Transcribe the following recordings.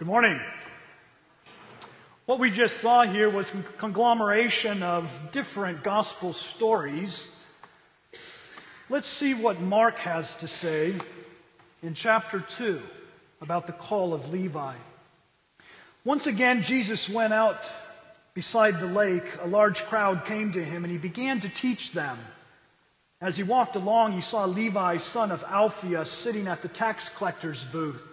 Good morning. What we just saw here was a conglomeration of different gospel stories. Let's see what Mark has to say in chapter 2 about the call of Levi. Once again, Jesus went out beside the lake. A large crowd came to him, and he began to teach them. As he walked along, he saw Levi, son of Alphaeus, sitting at the tax collector's booth.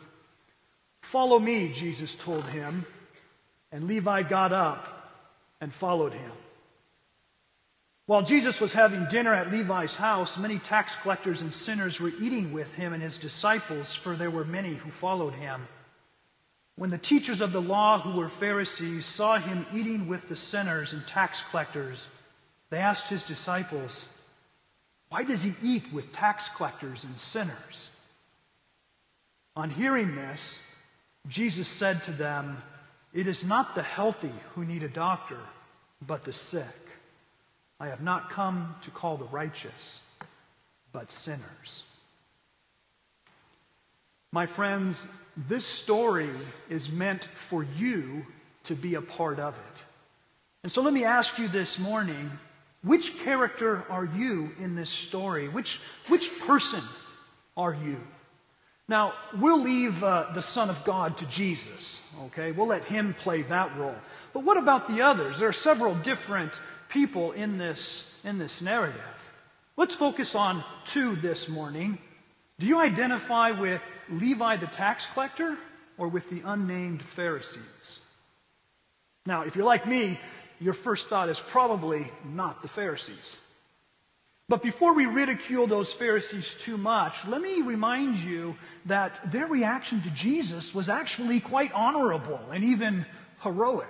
Follow me, Jesus told him. And Levi got up and followed him. While Jesus was having dinner at Levi's house, many tax collectors and sinners were eating with him and his disciples, for there were many who followed him. When the teachers of the law, who were Pharisees, saw him eating with the sinners and tax collectors, they asked his disciples, Why does he eat with tax collectors and sinners? On hearing this, Jesus said to them, It is not the healthy who need a doctor, but the sick. I have not come to call the righteous, but sinners. My friends, this story is meant for you to be a part of it. And so let me ask you this morning which character are you in this story? Which, which person are you? Now, we'll leave uh, the Son of God to Jesus, okay? We'll let him play that role. But what about the others? There are several different people in this, in this narrative. Let's focus on two this morning. Do you identify with Levi the tax collector or with the unnamed Pharisees? Now, if you're like me, your first thought is probably not the Pharisees. But before we ridicule those Pharisees too much, let me remind you that their reaction to Jesus was actually quite honorable and even heroic.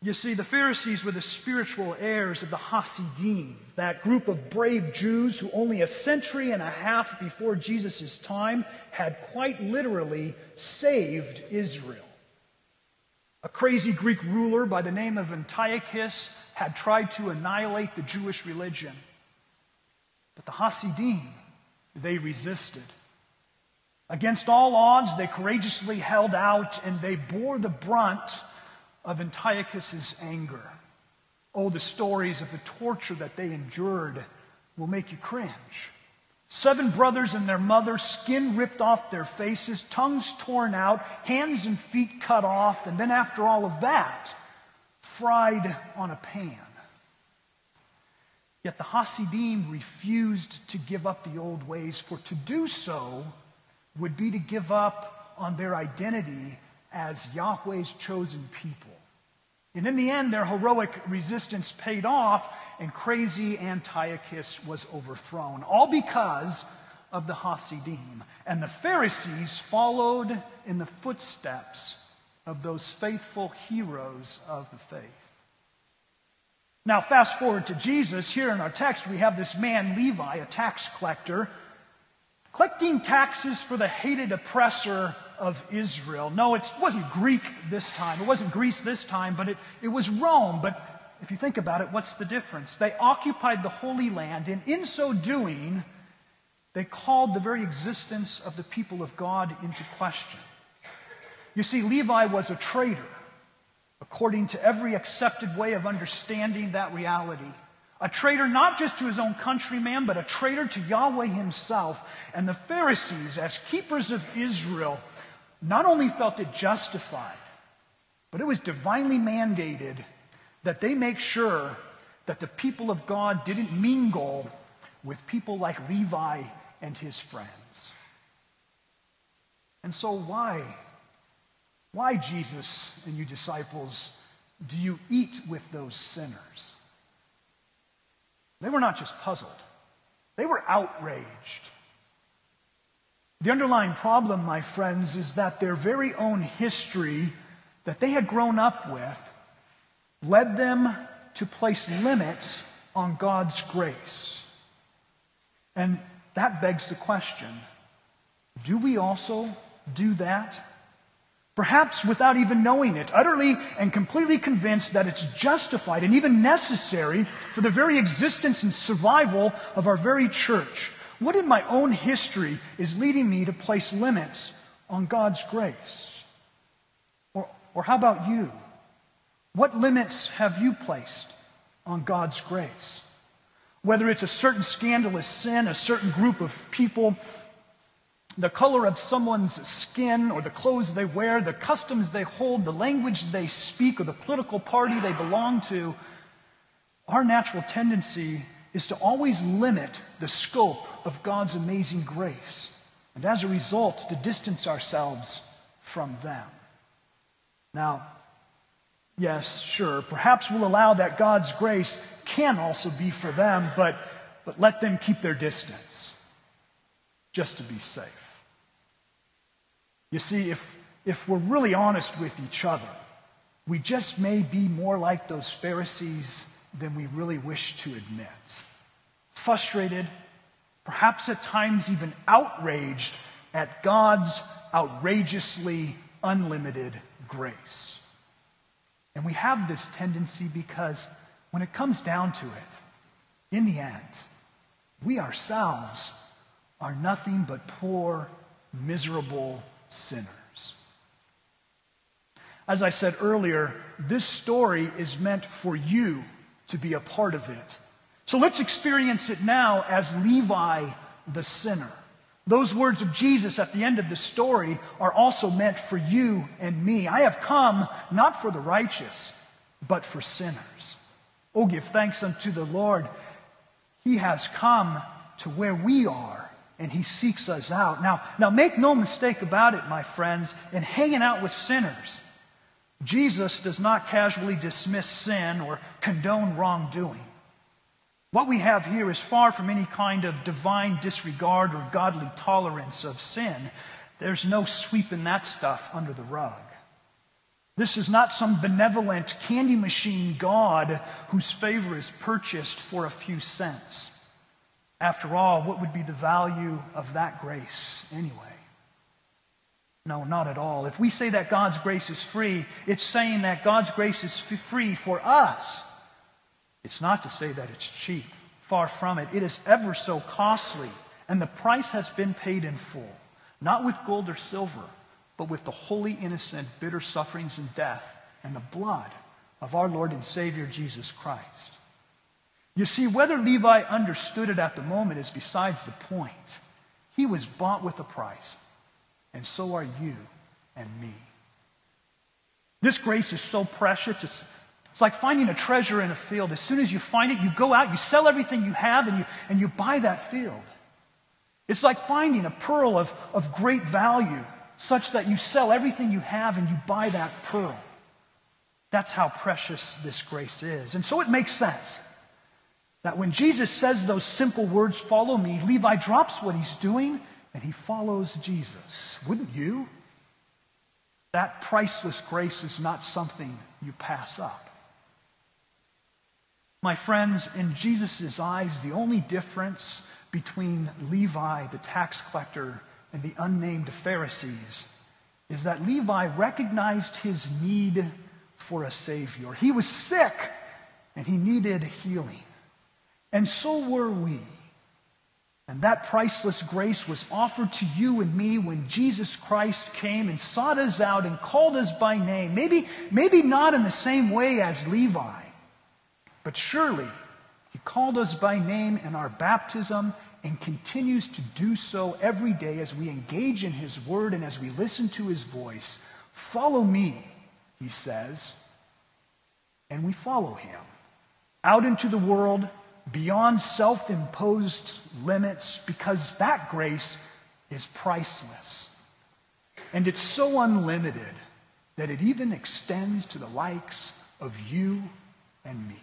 You see, the Pharisees were the spiritual heirs of the Hasidim, that group of brave Jews who only a century and a half before Jesus' time had quite literally saved Israel. A crazy Greek ruler by the name of Antiochus had tried to annihilate the Jewish religion. But the Hasidim, they resisted. Against all odds, they courageously held out and they bore the brunt of Antiochus's anger. Oh, the stories of the torture that they endured will make you cringe. Seven brothers and their mother, skin ripped off their faces, tongues torn out, hands and feet cut off, and then after all of that, fried on a pan. Yet the Hasidim refused to give up the old ways, for to do so would be to give up on their identity as Yahweh's chosen people. And in the end, their heroic resistance paid off, and crazy Antiochus was overthrown, all because of the Hasidim. And the Pharisees followed in the footsteps of those faithful heroes of the faith. Now, fast forward to Jesus. Here in our text, we have this man, Levi, a tax collector, collecting taxes for the hated oppressor of Israel. No, it wasn't Greek this time. It wasn't Greece this time, but it, it was Rome. But if you think about it, what's the difference? They occupied the Holy Land, and in so doing, they called the very existence of the people of God into question. You see, Levi was a traitor, according to every accepted way of understanding that reality. A traitor not just to his own countryman, but a traitor to Yahweh himself. And the Pharisees, as keepers of Israel, not only felt it justified, but it was divinely mandated that they make sure that the people of God didn't mingle with people like Levi and his friends. And so, why why, Jesus and you disciples, do you eat with those sinners? They were not just puzzled, they were outraged. The underlying problem, my friends, is that their very own history that they had grown up with led them to place limits on God's grace. And that begs the question do we also do that? Perhaps without even knowing it, utterly and completely convinced that it's justified and even necessary for the very existence and survival of our very church. What in my own history is leading me to place limits on God's grace? Or, or how about you? What limits have you placed on God's grace? Whether it's a certain scandalous sin, a certain group of people, the color of someone's skin or the clothes they wear, the customs they hold, the language they speak, or the political party they belong to, our natural tendency is to always limit the scope of God's amazing grace. And as a result, to distance ourselves from them. Now, yes, sure, perhaps we'll allow that God's grace can also be for them, but, but let them keep their distance just to be safe. You see, if, if we're really honest with each other, we just may be more like those Pharisees than we really wish to admit. Frustrated, perhaps at times even outraged at God's outrageously unlimited grace. And we have this tendency because when it comes down to it, in the end, we ourselves are nothing but poor, miserable sinners. As I said earlier, this story is meant for you to be a part of it. So let's experience it now as Levi the sinner. Those words of Jesus at the end of the story are also meant for you and me. I have come not for the righteous, but for sinners. Oh, give thanks unto the Lord. He has come to where we are and he seeks us out. Now, now make no mistake about it, my friends, in hanging out with sinners, Jesus does not casually dismiss sin or condone wrongdoing. What we have here is far from any kind of divine disregard or godly tolerance of sin. There's no sweeping that stuff under the rug. This is not some benevolent candy machine God whose favor is purchased for a few cents. After all, what would be the value of that grace anyway? No, not at all. If we say that God's grace is free, it's saying that God's grace is free for us. It's not to say that it's cheap. Far from it. It is ever so costly, and the price has been paid in full. Not with gold or silver, but with the holy, innocent, bitter sufferings and death and the blood of our Lord and Savior Jesus Christ. You see, whether Levi understood it at the moment is besides the point. He was bought with a price, and so are you and me. This grace is so precious. It's, it's like finding a treasure in a field. As soon as you find it, you go out, you sell everything you have, and you, and you buy that field. It's like finding a pearl of, of great value, such that you sell everything you have and you buy that pearl. That's how precious this grace is. And so it makes sense that when Jesus says those simple words, follow me, Levi drops what he's doing and he follows Jesus. Wouldn't you? That priceless grace is not something you pass up. My friends, in Jesus' eyes, the only difference between Levi, the tax collector, and the unnamed Pharisees is that Levi recognized his need for a Savior. He was sick and he needed healing. And so were we. And that priceless grace was offered to you and me when Jesus Christ came and sought us out and called us by name. Maybe, maybe not in the same way as Levi, but surely he called us by name in our baptism and continues to do so every day as we engage in his word and as we listen to his voice. Follow me, he says, and we follow him out into the world beyond self imposed limits because that grace is priceless. And it's so unlimited that it even extends to the likes of you and me.